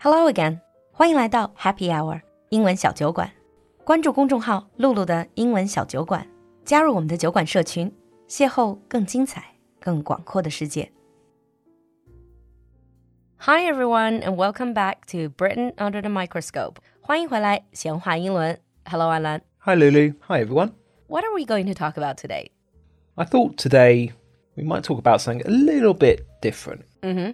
Hello again，欢迎来到 Happy Hour 英文小酒馆。关注公众号“露露的英文小酒馆”，加入我们的酒馆社群，邂逅更精彩、更广阔的世界。Hi everyone, and welcome back to Britain under the microscope. 欢迎回来，闲话英文。Hello, Alan. Hi, Lulu. Hi, everyone. What are we going to talk about today? I thought today we might talk about something a little bit different. Mm-hmm.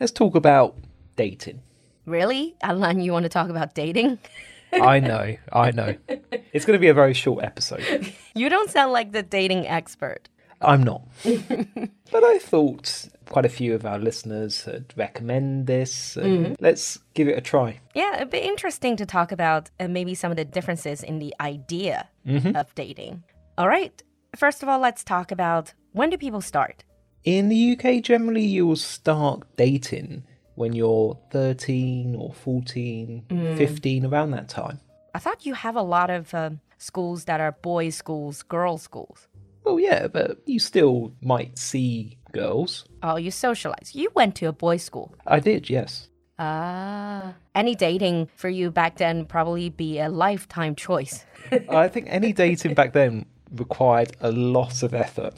Let's talk about dating. Really, Alan? You want to talk about dating? I know, I know. It's going to be a very short episode. You don't sound like the dating expert. I'm not. but I thought quite a few of our listeners had recommend this. and Let's give it a try. Yeah, it'd be interesting to talk about uh, maybe some of the differences in the idea of dating. All right. First of all, let's talk about when do people start? In the UK, generally, you will start dating when you're 13 or 14, 15, around that time. I thought you have a lot of um, schools that are boys' schools, girls' schools. Well, yeah, but you still might see girls. Oh, you socialize. You went to a boys' school. I did, yes. Ah. Any dating for you back then probably be a lifetime choice. I think any dating back then required a lot of effort.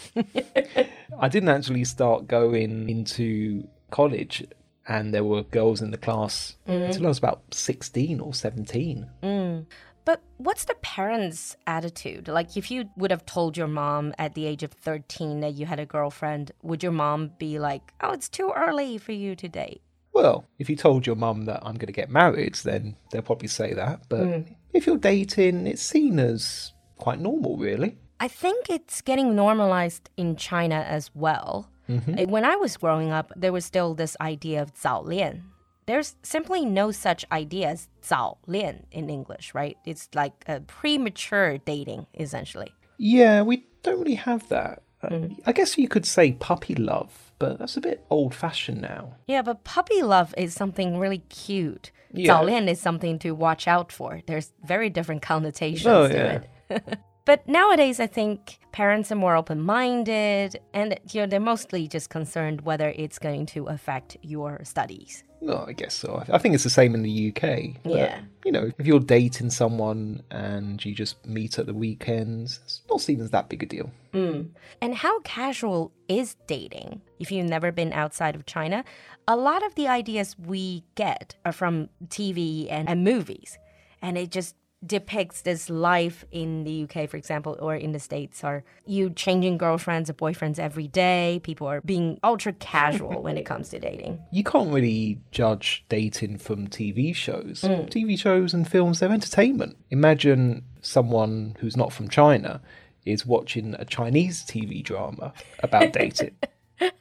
I didn't actually start going into college, and there were girls in the class mm. until I was about 16 or 17. Mm. But what's the parents' attitude? Like, if you would have told your mom at the age of 13 that you had a girlfriend, would your mom be like, oh, it's too early for you to date? Well, if you told your mum that I'm going to get married, then they'll probably say that. But mm. if you're dating, it's seen as quite normal, really. I think it's getting normalized in China as well. Uh, When I was growing up, there was still this idea of 早恋. There's simply no such idea as 早恋 in English, right? It's like a premature dating, essentially. Yeah, we don't really have that. Uh, I guess you could say puppy love, but that's a bit old fashioned now. Yeah, but puppy love is something really cute. Yeah. 早恋 is something to watch out for. There's very different connotations Oh, to yeah. it. but nowadays, I think parents are more open minded and you know, they're mostly just concerned whether it's going to affect your studies. Well, I guess so. I think it's the same in the UK. but, Yeah. You know, if you're dating someone and you just meet at the weekends, it's not seen as that big a deal. Mm. And how casual is dating? If you've never been outside of China, a lot of the ideas we get are from TV and, and movies. And it just depicts this life in the UK, for example, or in the States, are you changing girlfriends or boyfriends every day? People are being ultra casual when it comes to dating. You can't really judge dating from TV shows. Mm. TV shows and films, they're entertainment. Imagine someone who's not from China is watching a Chinese TV drama about dating.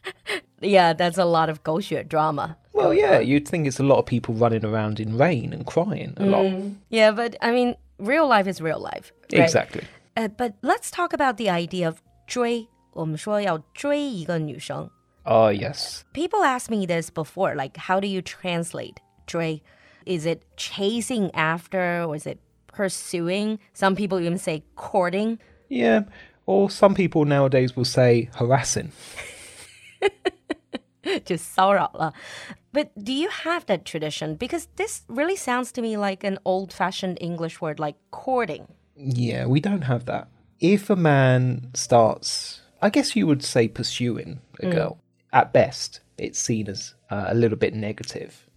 Yeah, that's a lot of 狗血 drama. Well, yeah, you'd think it's a lot of people running around in rain and crying a lot. Yeah, but I mean, real life is real life. right? Exactly. Uh, but let's talk about the idea of 追。我们说要追一个女生。 Ah, yes. People asked me this before, like, how do you translate 追? Is it chasing after or is it pursuing? Some people even say courting. Yeah. Or some people nowadays will say harassing. 就骚扰了. But do you have that tradition? Because this really sounds to me like an old-fashioned English word like courting. Yeah, we don't have that. If a man starts, I guess you would say pursuing a girl, at best, it's seen as uh, a little bit negative.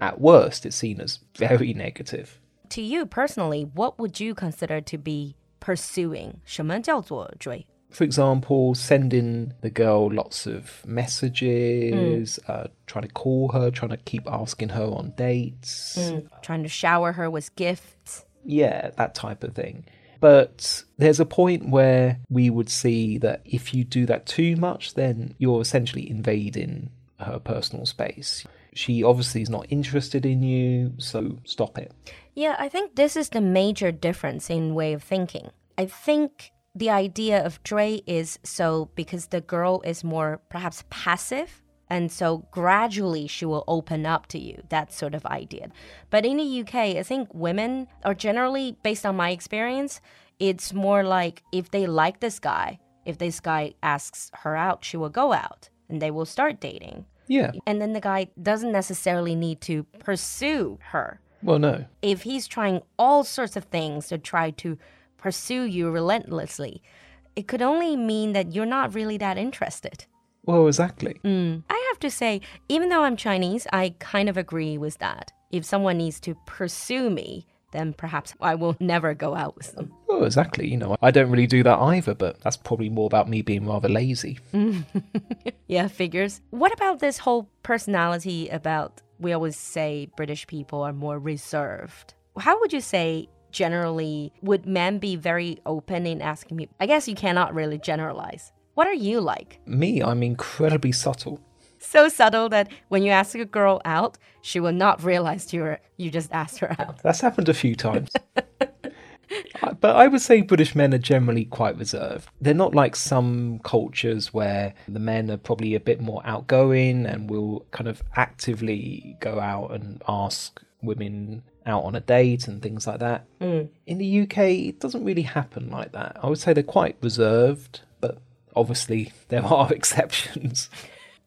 At worst, it's seen as very negative. To you personally, what would you consider to be pursuing? 什么叫做追? For example, sending the girl lots of messages, uh, trying to call her, trying to keep asking her on dates. Trying to shower her with gifts. Yeah, that type of thing. But there's a point where we would see that if you do that too much, then you're essentially invading her personal space. She obviously is not interested in you, so stop it. Yeah, I think this is the major difference in way of thinking. I think the idea of 追 is so because the girl is more perhaps passive and so gradually she will open up to you that sort of idea but in the uk i think women are generally based on my experience it's more like if they like this guy if this guy asks her out she will go out and they will start dating Yeah. And then the guy doesn't necessarily need to pursue her. Well, no. If he's trying all sorts of things to try to pursue you relentlessly, it could only mean that you're not really that interested. Well, exactly. Mm. I have to say, even though I'm Chinese, I kind of agree with that. If someone needs to pursue me, then perhaps I will never go out with them. Well, exactly. You know, I don't really do that either, but that's probably more about me being rather lazy. Yeah, figures. What about this whole personality about we always say British people are more reserved? How would you say generally would men be very open in asking me? I guess you cannot really generalize. What are you like? Me, I'm incredibly subtle. So subtle that when you ask a girl out, she will not realize you were you just asked her out. That's happened a few times. But I would say British men are generally quite reserved. They're not like some cultures where the men are probably a bit more outgoing and will kind of actively go out and ask women out on a date and things like that. Hmm. In the UK, it doesn't really happen like that. I would say they're quite reserved, but obviously there are exceptions.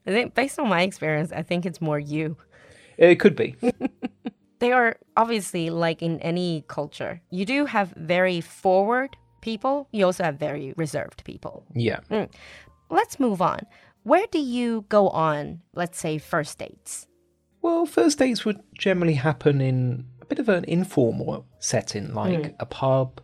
I think based on my experience, I think it's more you. It could be. they are obviously like in any culture. You do have very forward people. You also have very reserved people. Yeah. Hmm. Let's move on. Where do you go on, let's say, first dates? Well, first dates would generally happen in a bit of an informal setting, like mm. a pub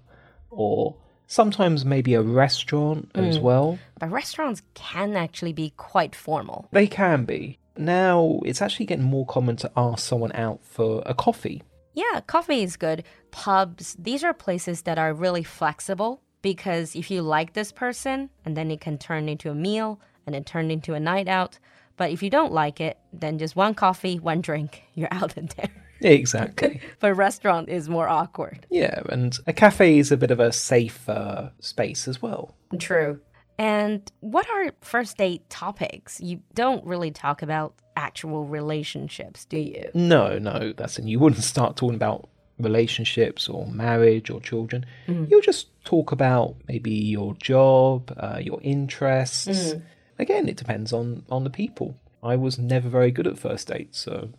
or sometimes maybe a restaurant as mm. well. But restaurants can actually be quite formal. They can be. Now, it's actually getting more common to ask someone out for a coffee. Yeah, coffee is good. Pubs, these are places that are really flexible because if you like this person, and then it can turn into a meal and then turn into a night out. But if you don't like it, then just one coffee, one drink, you're out of there. Exactly. But a restaurant is more awkward. yeah, and a cafe is a bit of a safer space as well. True. And what are first date topics? You don't really talk about actual relationships, do you? No, no, that's it. You wouldn't start talking about relationships or marriage or children. You'll just talk about maybe your job, uh, your interests. Again, it depends on on the people. I was never very good at first dates, so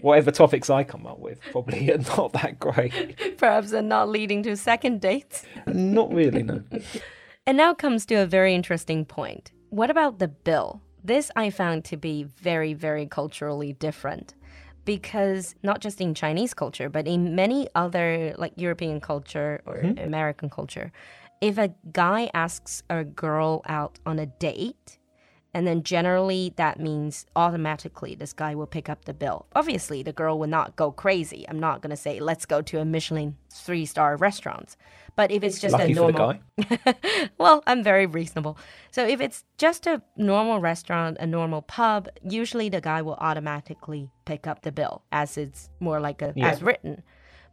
whatever topics I come up with probably are not that great. Perhaps they're not leading to second dates. not really, no. And now comes to a very interesting point. What about the bill? This I found to be very, very culturally different because not just in Chinese culture, but in many other like European culture or mm-hmm. American culture, if a guy asks a girl out on a date, and then generally that means automatically this guy will pick up the bill. Obviously, the girl will not go crazy. I'm not going to say, let's go to a Michelin three star restaurant. But if it's just Lucky a normal. well, I'm very reasonable. So if it's just a normal restaurant, a normal pub, usually the guy will automatically pick up the bill as it's more like a Yeah. as written.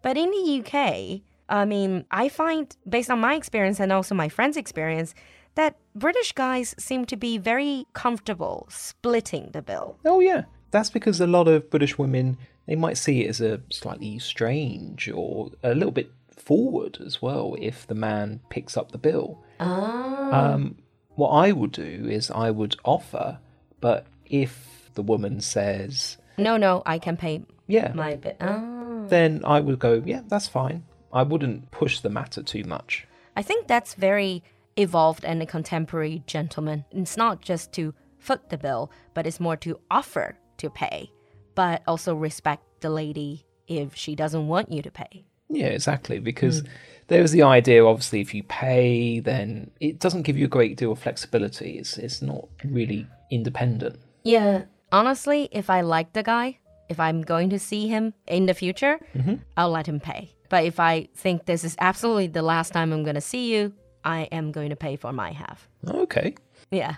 But in the UK, I mean, I find based on my experience and also my friends' experience that British guys seem to be very comfortable splitting the bill. Oh yeah, that's because a lot of British women they might see it as a slightly strange or a little bit forward as well if the man picks up the bill. Um, what I would do is I would offer, but if the woman says, No, no, I can pay "Yeah," my bit. Oh. then I would go, "Yeah, that's fine." I wouldn't push the matter too much. I think that's very evolved and a contemporary gentleman. It's not just to foot the bill, but it's more to offer to pay, but also respect the lady if she doesn't want you to pay. Yeah, exactly. Because hmm. there was the idea, obviously, if you pay, then it doesn't give you a great deal of flexibility. It's it's not really independent. Yeah. Honestly, if I like the guy, if I'm going to see him in the future, mm-hmm. I'll let him pay. But if I think this is absolutely the last time I'm going to see you, I am going to pay for my half. Okay. Yeah.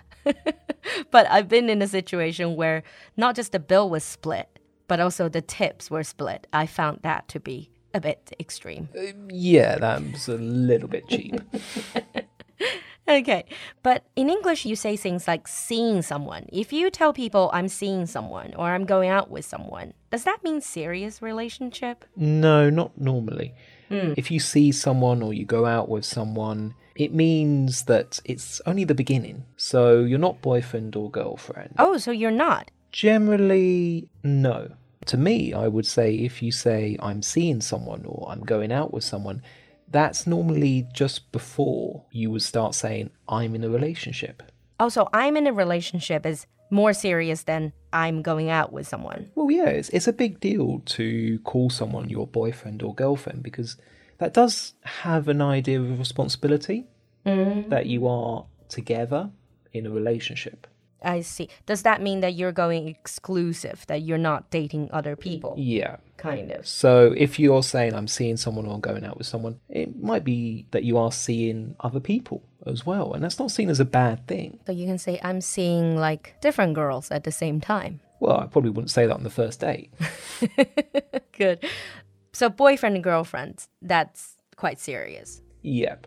but I've been in a situation where not just the bill was split, but also the tips were split. I found that to be a bit extreme. Uh, yeah, that was a little bit cheap. Okay. But in English, you say things like seeing someone. If you tell people I'm seeing someone or I'm going out with someone, does that mean serious relationship? no, not normally. Hmm. If you see someone or you go out with someone, it means that it's only the beginning. So you're not boyfriend or girlfriend. Oh, so you're not. Generally, no. To me, I would say if you say I'm seeing someone or I'm going out with someone, that's normally just before you would start saying I'm in a relationship. Also, I'm in a relationship is more serious than I'm going out with someone. Well, yeah, it's, it's a big deal to call someone your boyfriend or girlfriend because that does have an idea of responsibility mm. that you are together in a relationship. I see. Does that mean that you're going exclusive, that you're not dating other people? Yeah. Kind of. So if you're saying I'm seeing someone or I'm going out with someone, it might be that you are seeing other people as well. And that's not seen as a bad thing. So you can say, I'm seeing like different girls at the same time. Well, I probably wouldn't say that on the first date. Good. So boyfriend and girlfriend, that's quite serious. Yep.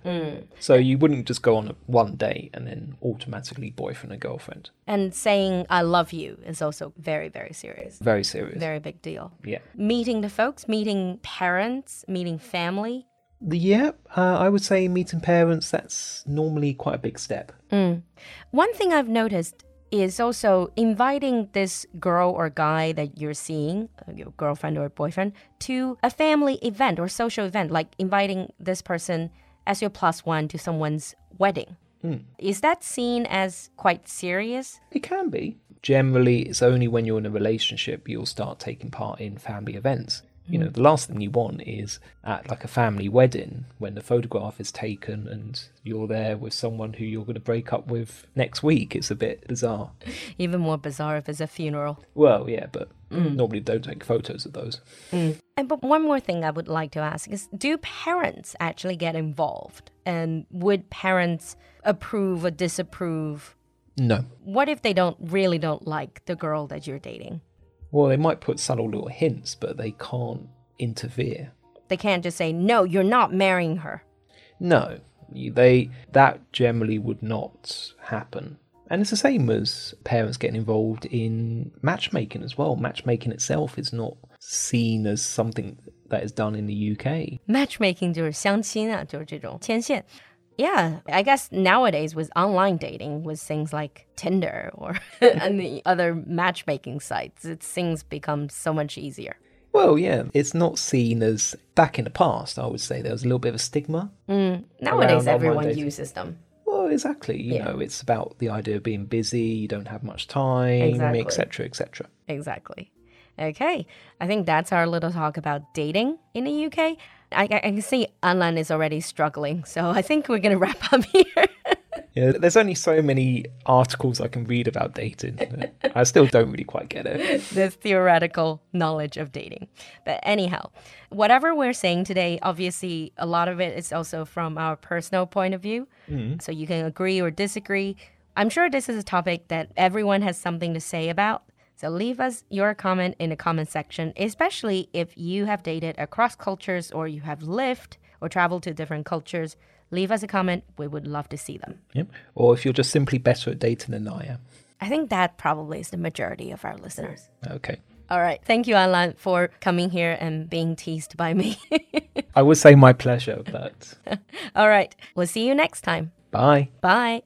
So you wouldn't just go on a one date and then automatically boyfriend and girlfriend. And saying I love you is also very, very serious. Very serious. Very big deal. Yeah. Meeting the folks, meeting parents, meeting family. The yep, uh, I would say meeting parents, that's normally quite a big step. One thing I've noticed is also inviting this girl or guy that you're seeing, uh, your girlfriend or boyfriend, to a family event or social event, like inviting this person as your plus one to someone's wedding. Hmm. Is that seen as quite serious? It can be. Generally, it's only when you're in a relationship you'll start taking part in family events. You know, mm. the last thing you want is at like a family wedding when the photograph is taken and you're there with someone who you're going to break up with next week. It's a bit bizarre. Even more bizarre if it's a funeral. Well, yeah, but mm. normally don't take photos of those. Mm. And but one more thing I would like to ask is do parents actually get involved? And would parents approve or disapprove? No. What if they don't really don't like the girl that you're dating? Well, they might put subtle little hints, but they can't interfere. They can't just say, no, you're not marrying her. No, you- they that generally would not happen. And it's the same as parents getting involved in matchmaking as well. Matchmaking itself is not seen as something that is done in the UK. Matchmaking 就是相亲啊，就是这种牵线。 Yeah, I guess nowadays with online dating, with things like Tinder or and the other matchmaking sites, it things become so much easier. Well, yeah, it's not seen as back in the past. I would say there was a little bit of a stigma. Mm, nowadays, everyone uses them. Well, exactly. You Yeah. know, it's about the idea of being busy. You don't have much time, Exactly. etc., etc. Exactly. Okay, I think that's our little talk about dating in the UK. I, I can see Anlan is already struggling, so I think we're gonna wrap up here. Yeah, there's only so many articles I can read about dating. I still don't really quite get it. the theoretical knowledge of dating. But anyhow, whatever we're saying today, obviously a lot of it is also from our personal point of view. Mm-hmm. So you can agree or disagree. I'm sure this is a topic that everyone has something to say about. So leave us your comment in the comment section, especially if you have dated across cultures or you have lived or traveled to different cultures. Leave us a comment. We would love to see them. Yep. Or if you're just simply better at dating than I am. I think that probably is the majority of our listeners. Okay. All right. Thank you, Alan, for coming here and being teased by me. I would say my pleasure, but All right. We'll see you next time. bye. Bye.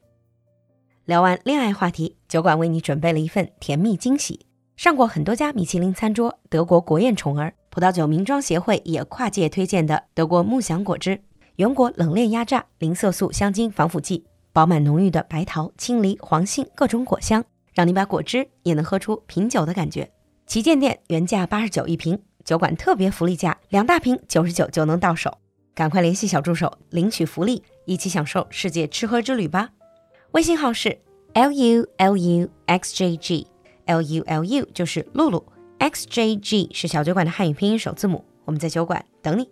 聊完恋爱话题，酒馆为你准备了一份甜蜜惊喜。上过很多家米其林餐桌，德国国宴宠儿，葡萄酒名庄协会也跨界推荐的德国木祥果汁，原果冷链压榨，零色素、香精、防腐剂，饱满浓郁的白桃、青梨、黄杏各种果香，让你把果汁也能喝出品酒的感觉。旗舰店原价八十九一瓶，酒馆特别福利价，两大瓶九十九就能到手。赶快联系小助手领取福利，一起享受世界吃喝之旅吧！微信号是 l u l u x j g l u l u 就是露露，x j g 是小酒馆的汉语拼音首字母。我们在酒馆等你。